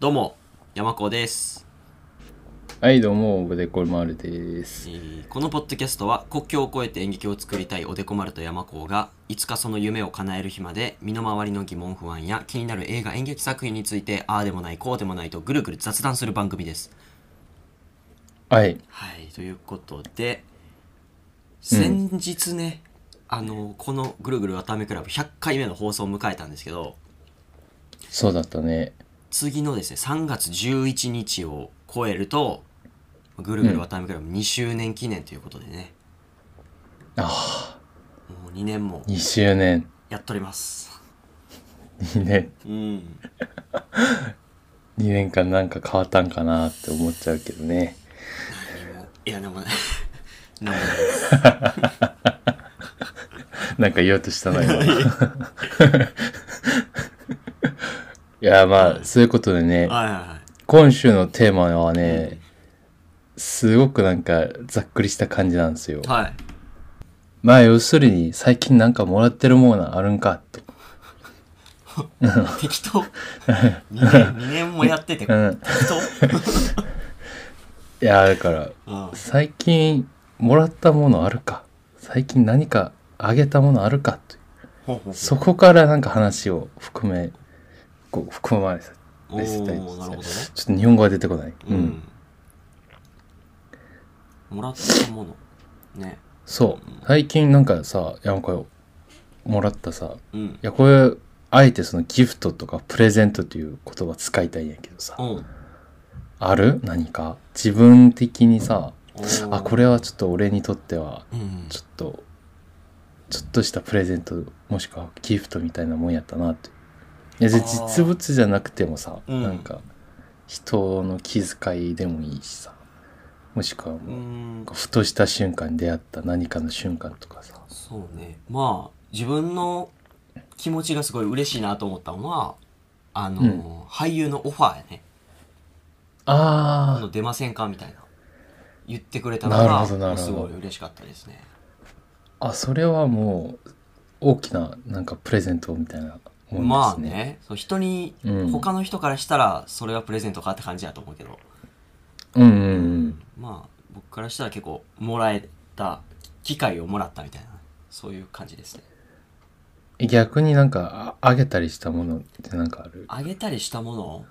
どうも、山子です、はい、どうも、おでこまるです。えーこのポッドキャストは国境を越えて演劇を作りたいおでこ丸と山子がいつかその夢を叶える日まで身の回りの疑問不安や気になる映画演劇作品についてああでもないこうでもないとぐるぐる雑談する番組です。はい。はい、ということで先日ね、あのこの「ぐるぐるわたあめクラブ」100回目の放送を迎えたんですけどそうだったね。次のですね3月11日を超えると「ぐるぐるわたあめクラブ」2周年記念ということでね、あもう2年もあ、2周年。やっとります2年。うん2年間なんか変わったんかなって思っちゃうけどね。いやでもねなんもないですなんか言おうとしたのよ。いや、まあ、そういうことでね、はいはいはい。今週のテーマはね、すごくなんかざっくりした感じなんですよ。はい。まあ、要するに、最近なんかもらってるものあるんかと。適当。2, 年2年もやってて適うん。当。いや、だから、うん。最近もらったものあるか。最近何かあげたものあるかという。ほうほうほう。そこからなんか話を含めこう含まれたおですね。ーなるほどね。ちょっと日本語が出てこない、ううん。んもらったもの。ね。そう。最近なんかさ山子よ。もらったさ。うん。いやこれあえてそのギフトとかプレゼントという言葉使いたいんやけどさ。うん。ある？何か？自分的にさあこれはちょっと俺にとってはうん。ちょっとちょっとしたプレゼントもしくはギフトみたいなもんやったなっていや実物じゃなくてもさ、うん。なんか人の気遣いでもいいしさ。もしくはうもう、ん。ふとした瞬間に出会った何かの瞬間とかさ。そうね。まあ自分の気持ちがすごい嬉しいなと思ったのはあの、うん。俳優のオファーやね。ああの出ませんか？みたいな。言ってくれたのなるがほどなるほど。すごい嬉しかったですね。ああそれはもう大きななんかプレゼントみたいなね。まあねそう人に、うん。他の人からしたらそれはプレゼントかって感じだと思うけど、うんうんうん。まあ僕からしたら結構もらえた機会をもらったみたいなそういう感じですね。逆になんかああげたりしたものってなんかある？あげたりしたもの？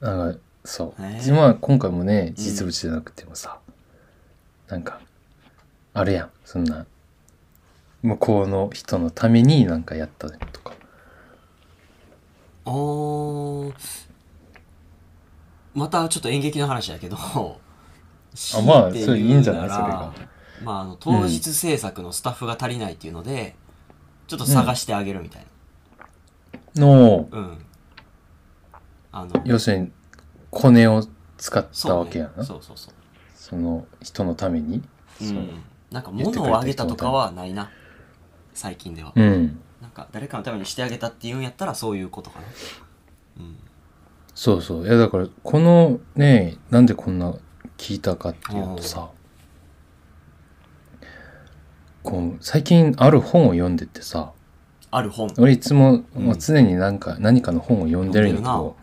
なんかそう、へえ自分は今回もね実物じゃなくてもさ、なんかあるやん。そんな向こうの人のためになんかやったとかあー。またちょっと演劇の話だけどあまあそれいいんじゃない？それが。まああの当日制作のスタッフが足りないっていうので、ちょっと探してあげるみたいのな。うん、あの要するにコネを使ったわけやな。そ,、そうそうそう。の人のために？そううん、なんか物をあげたとかはないな。最近では、うんなんか誰かのためにしてあげたっていうんやったらそういうことかな。うんそうそう。いやだからこのねなんでこんな聞いたかっていうとさこう最近ある本を読んでてさある本。俺いつも、うん。もう常になんか何かの本を読んでるんやけど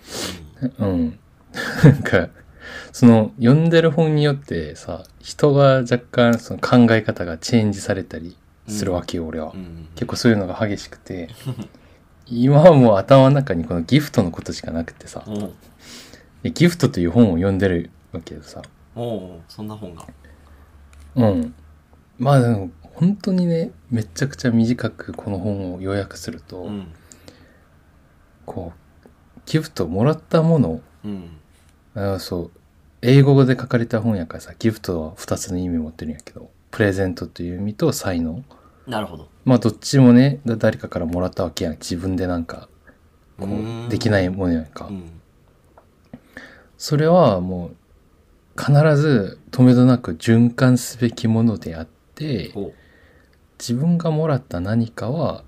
うん。なんかその読んでる本によってさ人が若干その考え方がチェンジされたりするわけよ、俺は。結構そういうのが激しくて 今はもう頭の中にこのギフトのことしかなくてさ。ギフトという本を読んでるわけでさ。おうそんな本が。うん。まあでも本当にねめちゃくちゃ短くこの本を要約すると、うん。こうギフトもらったものうん。あそう英語で書かれた本やからさギフトは2つの意味を持ってるんやけどプレゼントという意味と才能。なるほど。まあどっちもねだ誰かからもらったわけやん。自分でなんかこうできないものやんか。うん。それはもう必ず止めどなく循環すべきものであって自分がもらった何かは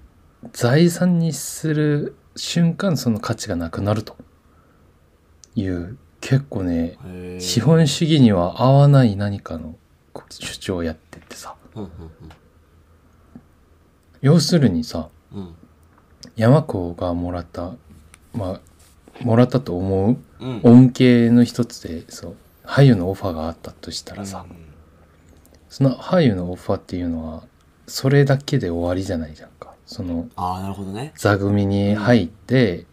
財産にする瞬間その価値がなくなると。いう結構ね資本主義には合わない何かの主張をやっててさ。うんうん要するにさうん。うん山子がもらったまあもらったと思ううん。恩恵の一つでそう俳優のオファーがあったとしたらさ、うんその俳優のオファーっていうのはそれだけで終わりじゃないじゃんか。そのああなるほどね。座組に入って、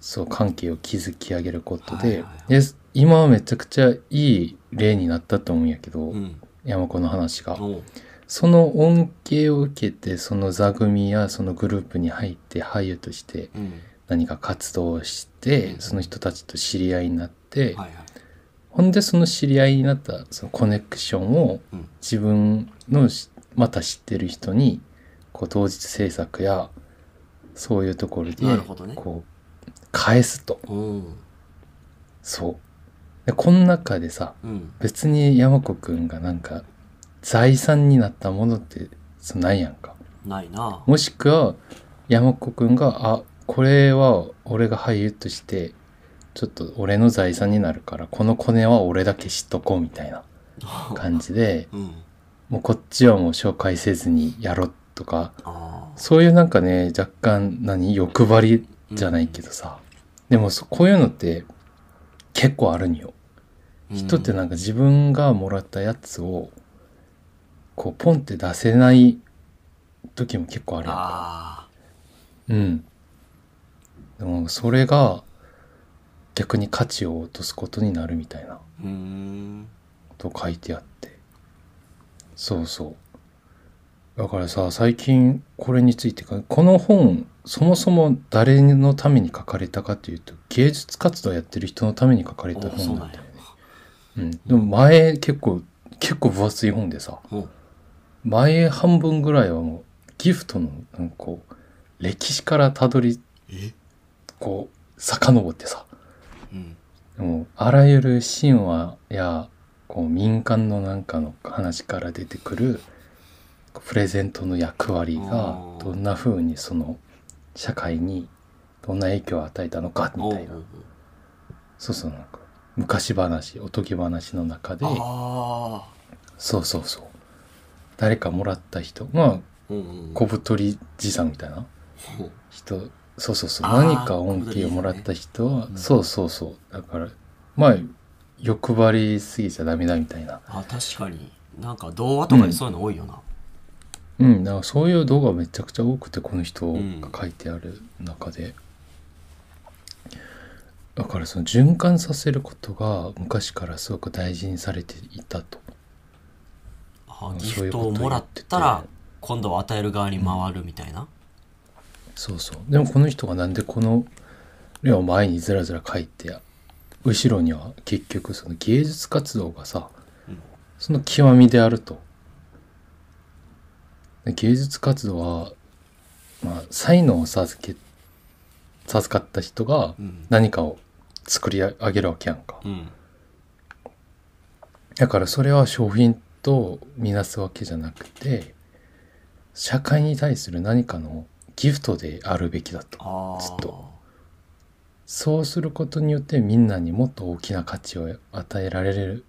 そう関係を築き上げることで,、はいはいはい。で今はめちゃくちゃいい例になったと思うんやけど、うん山子の話が。その恩恵を受けてその座組やそのグループに入って俳優としてうん。何か活動をして、うん。その人たちと知り合いになって、ほんでその知り合いになったそのコネクションをうん。自分のしまた知ってる人にこう同日制作やそういうところでこう返すと。そうでこの中でさうん。別に山子くんがなんか財産になったものってそないやんか。ないな。もしくは山子くんがあこれは俺が俳優としてちょっと俺の財産になるからこのコネは俺だけ知っとこうみたいな 感じでうん。もうこっちはもう紹介せずにやろうとかそういうなんかね若干何欲張りじゃないけどさ、でもそこういうのって結構あるんよ。人ってなんか自分がもらったやつをこうポンって出せない時も結構あるやんか。あうん。でもそれが逆に価値を落とすことになるみたいなと書いてあってそうそうだからさ最近これについてかこの本そもそも誰のために書かれたかというと芸術活動やってる人のために書かれた本なんだよね。うん、でも前結構結構分厚い本でさ前半分ぐらいはもうギフトのなんかこう歴史からたどりえ？こう遡ってさ。うん。もうあらゆる神話やこう民間のなんかの話から出てくるプレゼントの役割がどんな風にその社会にどんな影響を与えたのかみたいな。そうそうなんか昔話おとぎ話の中で。そうそうそう。誰かもらった人まあ小太りじさんみたいな。人そうそうそう。何か恩恵をもらった人は、うんそうそうそう。だからまあ欲張りすぎちゃダメだみたいな。あ確かに。なんか童話とかでそういうの多いよな、うんだからそういう動画めちゃくちゃ多くてこの人うん。が書いてある中で、だからその循環させることが昔からすごく大事にされていたと。うんあギフトをもらってて。たら今度は与える側に回るみたいな、そうそう。でもこの人がなんでこの絵を前にずらずら書いて後ろには結局その芸術活動がさ、うん。その極みであると。で芸術活動はまあ才能を授け授かった人がうん。何かを作り上げるわけやんか。うん。だからそれは商品とみなすわけじゃなくて社会に対する何かのギフトであるべきだと。ずっと。そうすることによってみんなにもっと大きな価値を与えられる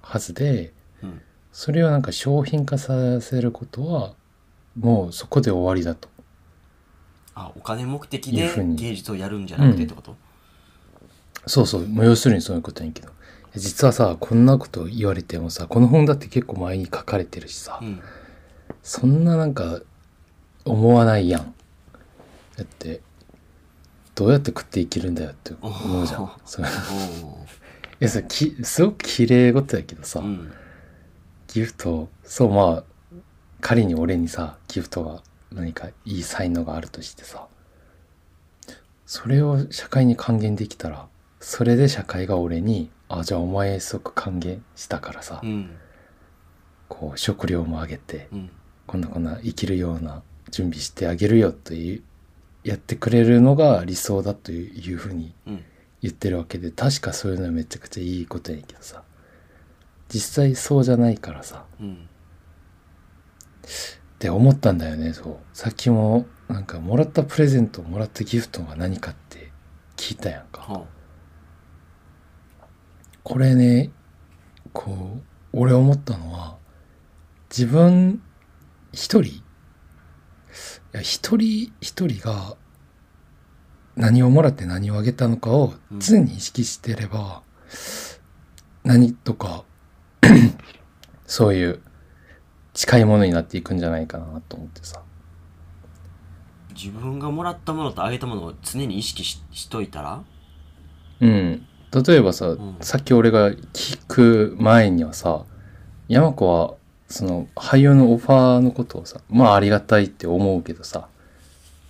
はずでうん。それをなんか商品化させることはもうそこで終わりだと。あお金目的でいうふうに。芸術をやるんじゃなくてってこと、そうそう。もう要するにそういうことやんけど。実はさこんなこと言われてもさこの本だって結構前に書かれてるしさ、うん。そんななんか思わないやん。だってどうやって食っていけるんだよって思うじゃん。そう。いおやそれきすごく綺麗事やけどさ、ーうん。ギフトそうまあ仮に俺にさギフトが何かいい才能があるとしてさそれを社会に還元できたらそれで社会が俺に「あじゃあお前すごく還元したからさ、うん。こう食料もあげてうん。こんなこんな生きるような準備してあげるよ」というやってくれるのが理想だというふうにうん。言ってるわけで確かそういうのはめちゃくちゃいいことやけどさ実際そうじゃないからさうんって思ったんだよね。そう。さっきもなんかもらったプレゼントもらったギフトが何かって聞いたやんか。はこれねこう俺思ったのは自分一人いや一人一人が何をもらって何をあげたのかを常に意識してれば、何とか そういう近いものになっていくんじゃないかなと思ってさ。自分がもらったものとあげたものを常に意識ししといたら？うん。例えばさ、ん。さっき俺が聞く前にはさ山子はその俳優のオファーのことをさまあありがたいって思うけどさ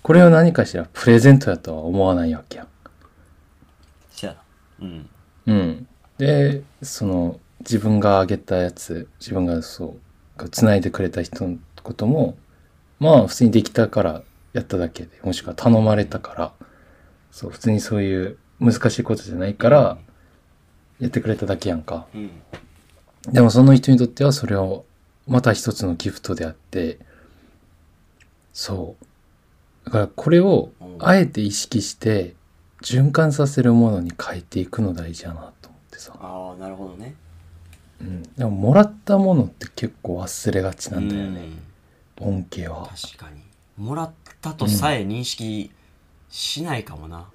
これを何かしらプレゼントやとは思わないわけやん。せやな。うん。うん。で、その、自分があげたやつ、自分がそう、繋いでくれた人のことも、まあ、普通にできたからやっただけで、もしくは頼まれたから、そう、普通にそういう難しいことじゃないから、やってくれただけやんか。うんでもその人にとってはそれを、また一つのギフトであって、そう。だからこれを、あえて意識して、循環させるものに変えていくの大事やなと思ってさ。ああなるほどねうん、でももらったものって結構忘れがちなんだよね、うん。恩恵は。確かに。もらったとさえ認識しないかもな、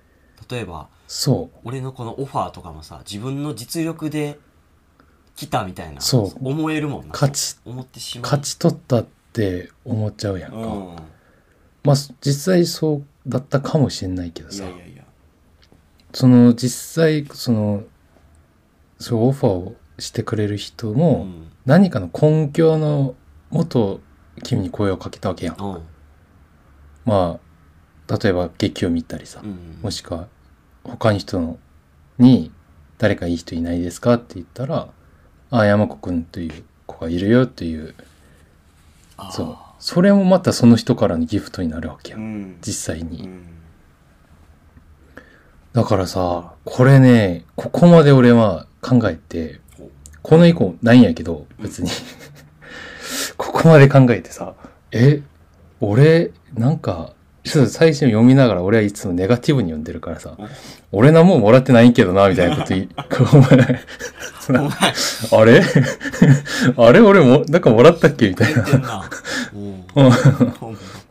例えばそ俺のこのオファーとかもさ自分の実力で来たみたいなそう。思えるもんな。う勝ち思ってしまう。勝ち取ったって思っちゃうやんか、うん。まあ実際そうだったかもしれないけどいさその実際そのそうオファーをしてくれる人うも、ん。何かの根拠のもと君に声をかけたわけやん。うん。まあ例えば劇を見たりさ、うん。もしくは他の人のに誰かいい人いないですかって言ったらああ山子くんという子がいるよっていうそう。それもまたその人からのギフトになるわけよ、うん。実際に、うん。だからさこれねここまで俺は考えておこの以降ないんやけど別に。ここまで考えてさえ俺なんかちょっと最初読みながら俺はいつもネガティブに読んでるからさお俺何ももらってないけどなみたいなこと言い お前。お前。あれ？あれ？俺も、なんかもらったっけ？みたいな。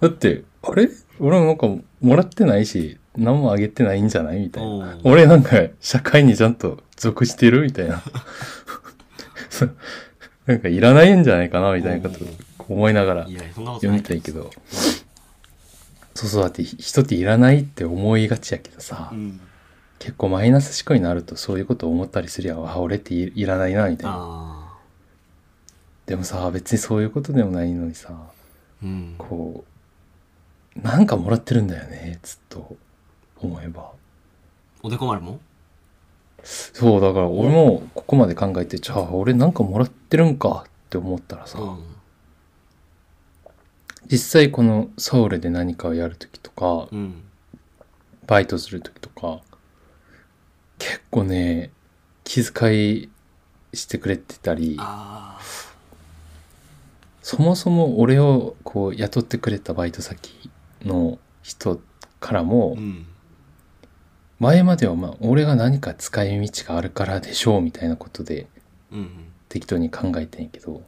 だって、あれ？俺もなんかもらってないし、何もあげてないんじゃない？みたいな。俺なんか社会にちゃんと属してる？みたいな。そ うなんかいらないんじゃないかなみたいなこと思いながら読みたいけど。そうそう、だって人っていらないって思いがちやけどさ、うん結構マイナス思考になるとそういうこと思ったりするやん。あ、俺っていいらないな、みたいな。あでもさ、別にそういうことでもないのにさ、あうんこう、なんかもらってるんだよね、ずっと思えば。おでこ丸もそう、だから俺もここまで考えて、じゃあ俺なんかもらってるんかって思ったらさ、うん。実際このソウルで何かをやるときとか、うん。バイトするときとか、結構ね、気遣いしてくれてたり、あそもそも俺をこう雇ってくれたバイト先の人からも、あうん前まではまあ俺が何か使い道があるからでしょうみたいなことでうん適当に考えてんやけど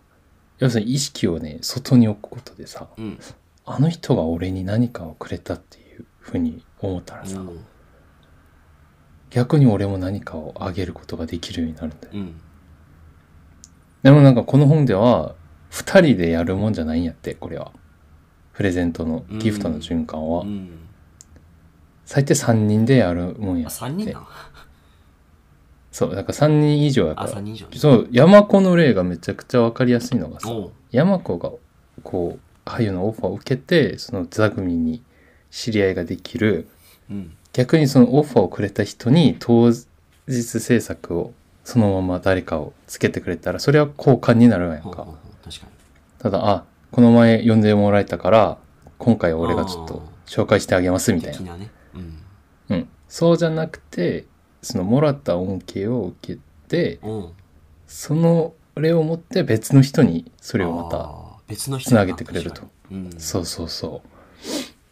要するに意識をね外に置くことでさうん。あの人が俺に何かをくれたっていうふうに思ったらさ、うん。逆に俺も何かをあげることができるようになるんだよ。うん。でもなんかこの本では2人でやるもんじゃないんやってこれは。プレゼントのギフトの循環は、うん最低3人でやるもんやあって。三人なそうだから3人以上やから。あ三人以上。ねそう山子の例がめちゃくちゃ分かりやすいのがさおう。山子がこう俳優のオファーを受けてその座組に知り合いができるうん。逆にそのオファーをくれた人に当日制作をそのまま誰かをつけてくれたらそれは交換になるやんか。ほうほうほう確かに。ただあこの前呼んでもらえたから今回は俺がちょっと紹介してあげますみたいな。的なねうん。うん、そうじゃなくてそのもらった恩恵を受けてうんその例を持って別の人にそれをまたあー別の人つなげてくれると。うん。そうそうそ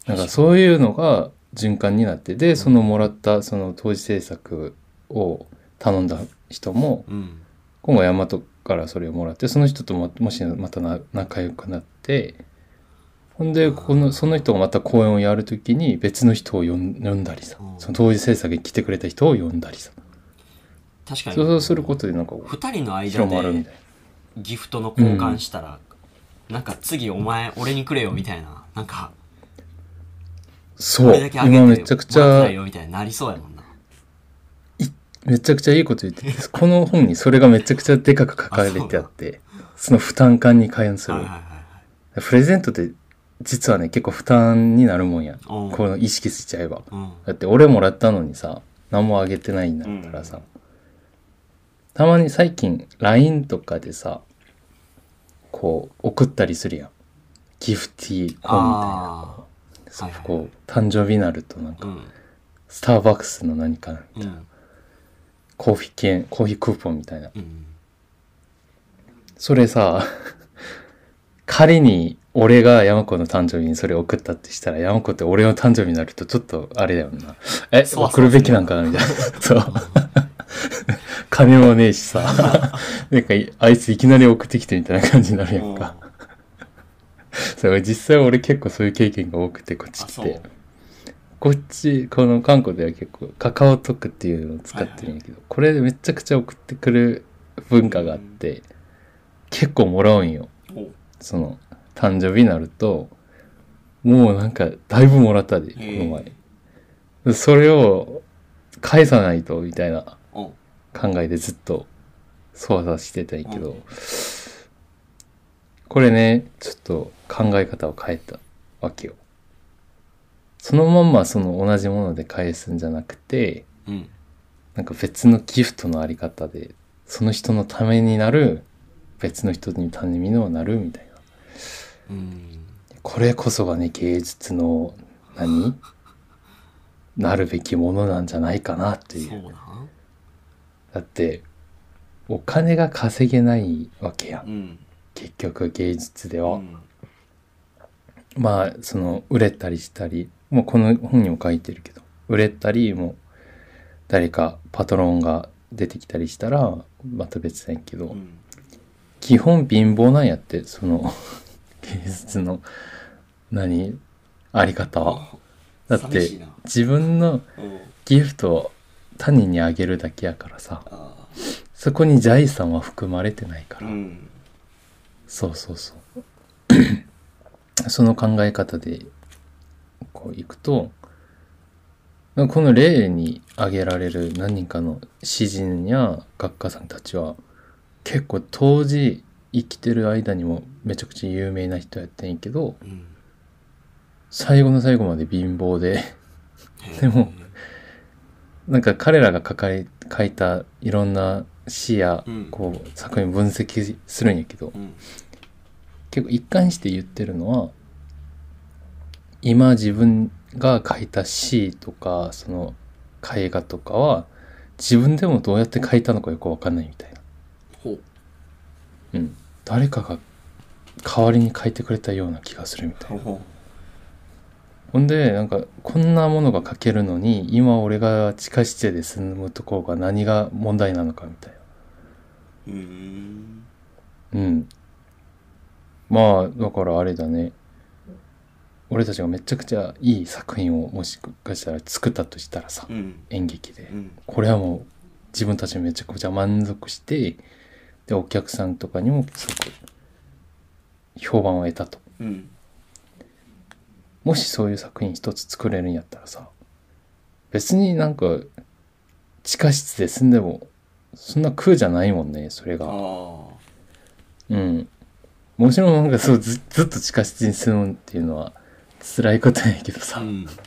う。なんかそういうのが循環になってでそのもらったその当時制作を頼んだ人もうん。今後大和からそれをもらってその人とももしまたな仲良くなってほんで、この、その人がまた公演をやるときに別の人を呼んだりさうん、その同時制作に来てくれた人を呼んだりさ。確かにそうすることでなんか二人の間でギフトの交換したら、なんか次お前俺にくれよみたいななんかな。そう今めちゃくちゃみたいになりそうやもんなめちゃくちゃいいこと言ってて、この本にそれがめちゃくちゃでかく書かれてあって、その負担感に関するはいはい。はいはいプレゼントって実はね、結構負担になるもんや。うんこの意識しちゃえば。うんだって俺もらったのにさ、何もあげてないんだったらさ、たまに最近 LINE とかでさ、こう送ったりするやん。ギフティー本みたいな。あそうはいはいこう、誕生日になるとなんか、うんスターバックスの何か、うんコーヒー券、コーヒークーポンみたいな。うんそれさ、仮に俺が山子の誕生日にそれ送ったってしたら、山子って俺の誕生日になるとちょっとあれだよな。え、そ送るべきなんかなみたいな。そう。金もねえしさ。なんか、あいついきなり送ってきてみたいな感じになるやんか。そう、実際俺結構そういう経験が多くて、こっちあそうって。こっち、この韓国では結構カカオトクっていうのを使ってるんやけど、これでめちゃくちゃ送ってくる文化があって、結構もらうんよ。おその、誕生日になると、もうなんか、だいぶもらったで、この前。それを返さないと、みたいなお考えでずっと操作してたんやけどうん、これね、ちょっと考え方を変えたわけよ。そのまんまその同じもので返すんじゃなくて、うんなんか別のギフトのあり方で、その人のためになる、別の人にためにもなるみたいな。うん。これこそがね、芸術の何？なるべきものなんじゃないかなっていう。そうな。だって、お金が稼げないわけやん。うん。結局芸術では。うん。まあ、その、売れたりしたり、もうこの本にも書いてるけど、売れたり、もう、誰かパトロンが出てきたりしたら、また別なんやけど、うん。基本貧乏なんやって、その、芸術の、何あり方は。だって自分のうんギフトを他人にあげるだけやからさ、あそこに財産は含まれてないから。ーうんそうそうそう。その考え方で、こういくと、この例に挙げられる何人かの詩人や学家さんたちは、結構当時生きてる間にもめちゃくちゃ有名な人やったんやけど、うん。最後の最後まで貧乏で、でもなんか彼らが書かれ書いたいろんな詩やうん。こう作品分析するんやけど、うん。結構一貫して言ってるのは今自分が書いた詩とかその絵画とかは自分でもどうやって書いたのかよくわかんないみたいな、うん、誰かが代わりに書いてくれたような気がするみたいなほんでなんかこんなものが書けるのに今俺が地下室で住むところが何が問題なのかみたいなううんうん。まあ、だからあれだね。俺たちがめちゃくちゃいい作品をもしかしたら作ったとしたらさ、うん演劇でう。んこれはもう自分たちめちゃくちゃ満足して、で、お客さんとかにもすごく評判を得たと。うんもしそういう作品一つ作れるんやったらさ、別になんか地下室で住んでもそんな苦じゃないもんね、それあが。あうん。もちろんなんかそうずずっと地下室に住むっていうのは辛いことやけどさ、うん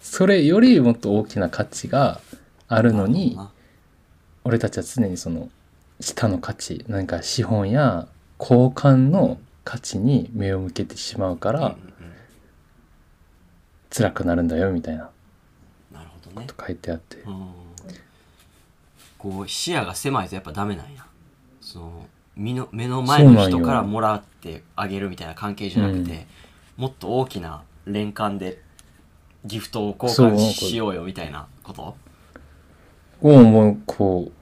それよりもっと大きな価値があるのに、あ俺たちは常にその下の価値、何か資本や交換の価値に目を向けてしまうからうんうん辛くなるんだよみたいななるほどね。と書いてあって。うん。こう視野が狭いとやっぱダメなんや。その身の目の前の人からもらってあげるみたいな関係じゃなくて、もっと大きな連関でギフトを交換しようよみたいなこと？をもうこ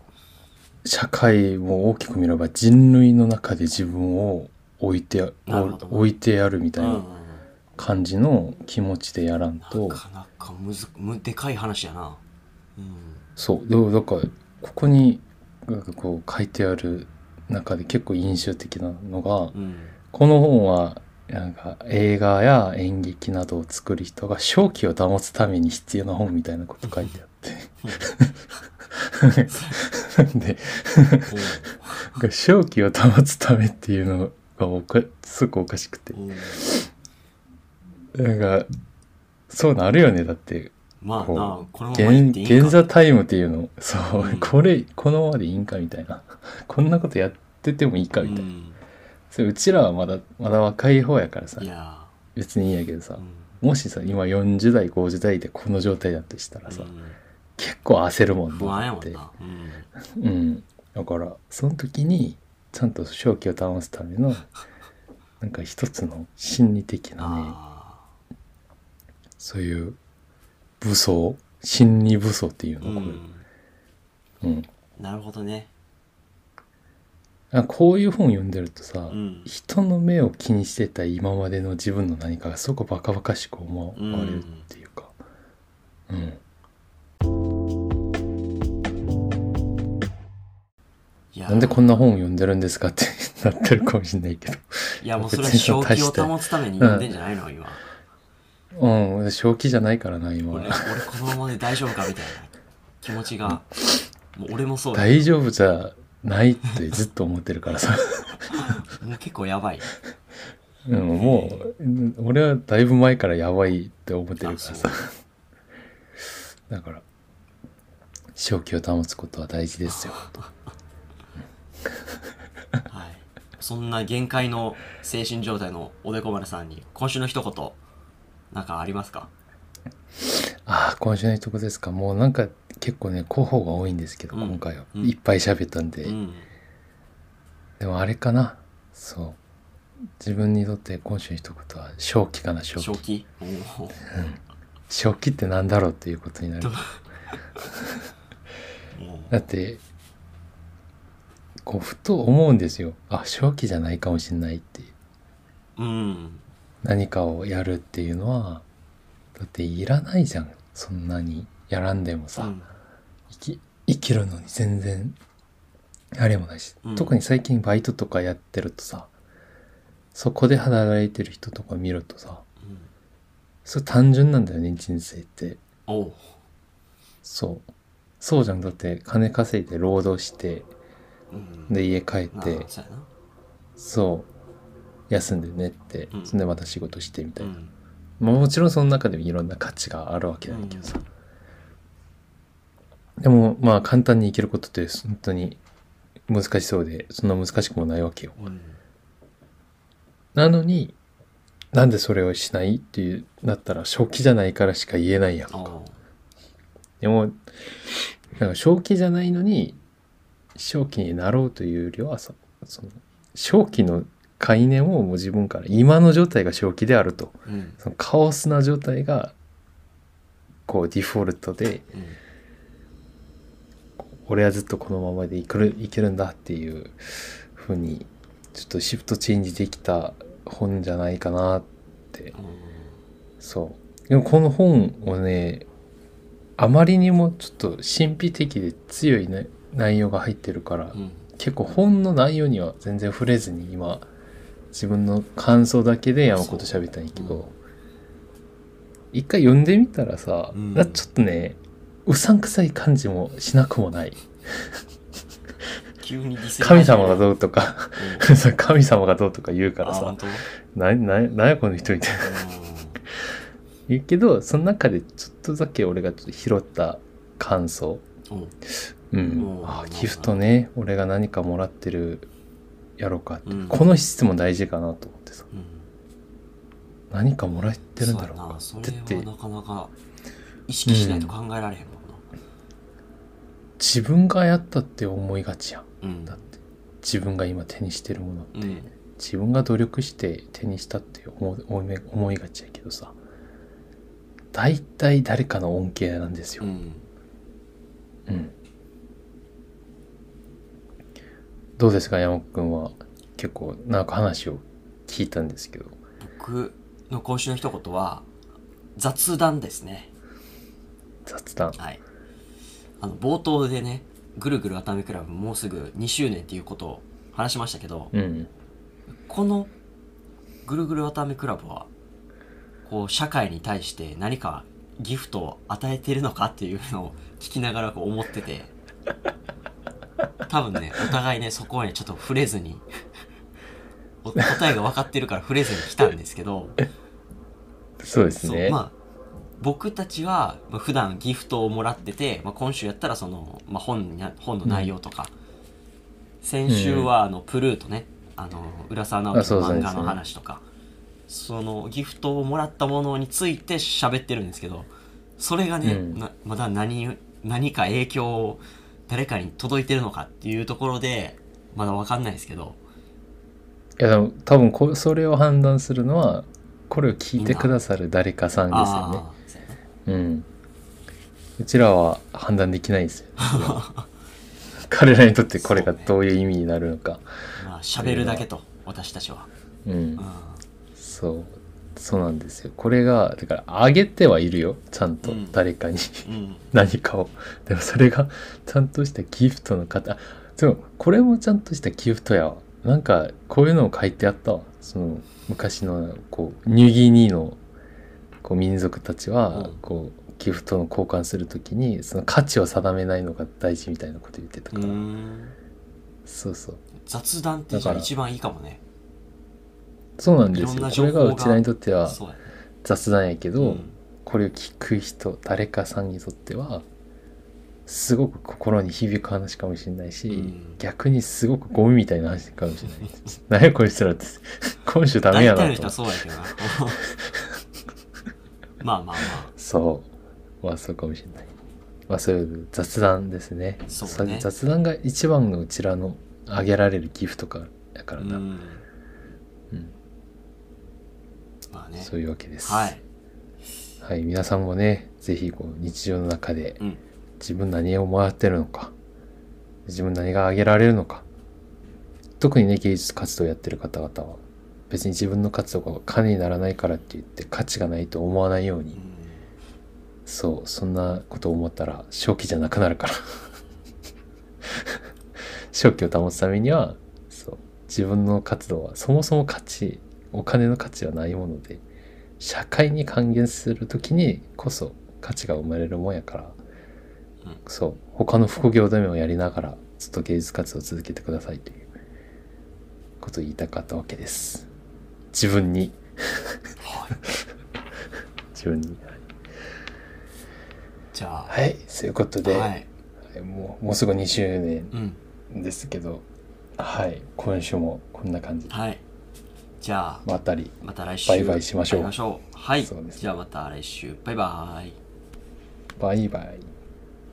う社会も大きく見れば人類の中で自分を置いて置いてやるみたいうんな感じの気持ちでやらんと、なかなかむずむでかい話やな。うん。そう。でもだからここになんかこう書いてある中で結構印象的なのがうん。この本はなんか映画や演劇などを作る人が正気を保つために必要な本みたいなこと書いてあって。でなんか正気を保つためっていうのがおかすごくおかしくて。なんかそうなるよねだって。こまあなうこのままいい現ザタイムっていうの。そう、うん。これこのままでいいんかみたいな。こんなことやっててもいいかみたいな、うん。それうちらはまだまだ若い方やからさ。別にいいんやけどさ。ーうん。もしさ今40代50代でこの状態だとしたらさ、うん結構焦るもん不安やもってうん。うん。だからその時にちゃんと正気を保つための なんか一つの心理的なねあそういう武装心理武装っていうのこれ、んうん。なるほどね。あこういう本読んでるとさ、うん。人の目を気にしてた今までの自分の何かがすごくバカバカしく思われるっていうなんでこんな本を読んでるんですかって なってるかもしれないけど。いやもうそれは正気を保つために読んでんじゃないの今。うん。正気じゃないからな今。俺俺このままで大丈夫かみたいな気持ちが。もう俺もそうだ。大丈夫じゃないってずっと思ってるからさ、もう結構やばい。うん、もううん俺はだいぶ前からやばいって思ってるからあさだから正気を保つことは大事ですよ。は いそんな限界の精神状態のおでこ丸さんに今週の一言なんかありますか？ああ今週の一言ですか？もうなんか結構ね候補が多いんですけど、うん。今回は、うん。いっぱい喋ったんで、うん。でもあれかな？そう。自分にとって今週の一言は正気かな正気。正気？正気ってなんだろうっていうことになる。ど だってこうふと思うんですよ。あ正気じゃないかもしれないって。うん。何かをやるっていうのはだっていらないじゃん。そんなにやらんでもさ、うん。生き生きるのに全然あれもないし、うん。特に最近バイトとかやってるとさそこで働いてる人とか見るとさうん。それ単純なんだよね人生って。そう。そうじゃん。だって金稼いで労働してうんで家帰っなて。あそう休んで寝って、うん。そんでまた仕事してみたいな、うん。まあもちろんその中でもいろんな価値があるわけだけどさ、でもまあ簡単に生きることって本当に難しそうでそんな難しくもないわけよ。うん。なのになんでそれをしないっていうなったら正気じゃないからしか言えないやんか。でもなんか正気じゃないのに正気になろうというよりはさその正気の概念をもう自分から今の状態が正気であると。うん。そのカオスな状態がこうディフォルトでうん。俺はずっとこのままでいけるいけるんだっていうふうにちょっとシフトチェンジできた本じゃないかなって。そう。でもこの本をねあまりにもちょっと神秘的で強い、ね、内容が入ってるからうん。結構本の内容には全然触れずに今自分の感想だけで山子と喋ったんやけど、う。ん。一回読んでみたらさ、うん。なちょっとねうさんくさい感じもしなくもない。急に神様がうどうとか 神様がどうとか言うからさあ本当？なななんやこの人みたいな。言うけどその中でちょっとだけ俺がちょっと拾った感想。うん。おううんあギフトね。俺が何かもらってるやろうかって、うん。この質問大事かなと思ってさ。うん。何かもらってるんだろうかって。ってそれはなかなか意識しないと考えられへんもん自分がやったって思いがちやん。なうん。だって。自分が今手にしてるものって、うん。自分が努力して手にしたって思う思い思いがちやけどさ。大体誰かの恩恵なんですよ。う、んうんどうですか山本君は。結構なんか話を聞いたんですけど。僕の今週の一言は雑談ですね。雑談。はい。あの冒頭でねぐるぐる熱海クラブもうすぐ2周年っていうことを話しましたけどうん。このぐるぐる熱海クラブはこう社会に対して何かギフトを与えてるのかっていうのを聞きながらこう思ってて 多分ねお互いねそこはねちょっと触れずにお答えが分かってるから触れずに来たんですけどそうですね。まあ僕たちはまあ普段ギフトをもらってて、まあ、今週やったらその、まあ、本に本の内容とか、先週はあのプルートねあの浦沢直樹の漫画の話とかそのギフトをもらったものについて喋ってるんですけどそれがね、うん。なまだ何何か影響を誰かに届いてるのかっていうところでまだ分かんないですけど。いやでも多分こそれを判断するのはこれを聞いてくださる誰かさんですよね。うやねうん。うちらは判断できないんですよ。彼らにとってこれがどういう意味になるのか。まあ喋るだけと私たちは、う,、ん。うん、そうそうなんですよ。これがだからあげてはいるよ。ちゃんとうん。誰かに、うん。何かを。でもそれがちゃんとしたギフトの方。でもこれもちゃんとしたギフトやわ。なんかこういうのを書いてあったわ。その昔のこうニューギニーのこう民族たちはうん。こうギフトの交換するときにその価値を定めないのが大事みたいなこと言ってたうから、ん。そうそう。雑談ってじゃあ一番いいかもねそうなんですよ。これががうちらにとっては雑談やけど、うん。これを聞く人誰かさんにとってはすごく心に響く話かもしれないし、うん。逆にすごくゴミみたいな話かもしれない。何やこいつらって。今週ダメやなと。人はそうやけどな。まあまあまあ。そう。まあそうかもしれない。まあそういう雑談ですね。そうね。雑談が一番のうちらのあげられるギフトかやからな、うんうんまあね。そういうわけです。はい。はい、皆さんもね、ぜひこう日常の中でうん。自分何をもらってるのか、自分何があげられるのか、特にね、芸術活動をやってる方々は、別に自分の活動が金にならないからって言って価値がないと思わないように、うん。そう、そんなことを思ったら正気じゃなくなるから。正気を保つためには、そう、自分の活動はそもそも価値、お金の価値はないもので、社会に還元するときにこそ価値が生まれるもんやから、うんそう、他の副業でもやりながらずっと芸術活動を続けてくださいということを言いたかったわけです。自分に、はい。自分に。じゃはい、そういうことあで、はい。はい。もうもうすぐ2周年うん。ですけど、はい、今週もこんな感じで、はいじゃあまったり、また来週バイバイしましょう。ょう。はい。じゃあまた来週。バイバイ。バイバイ。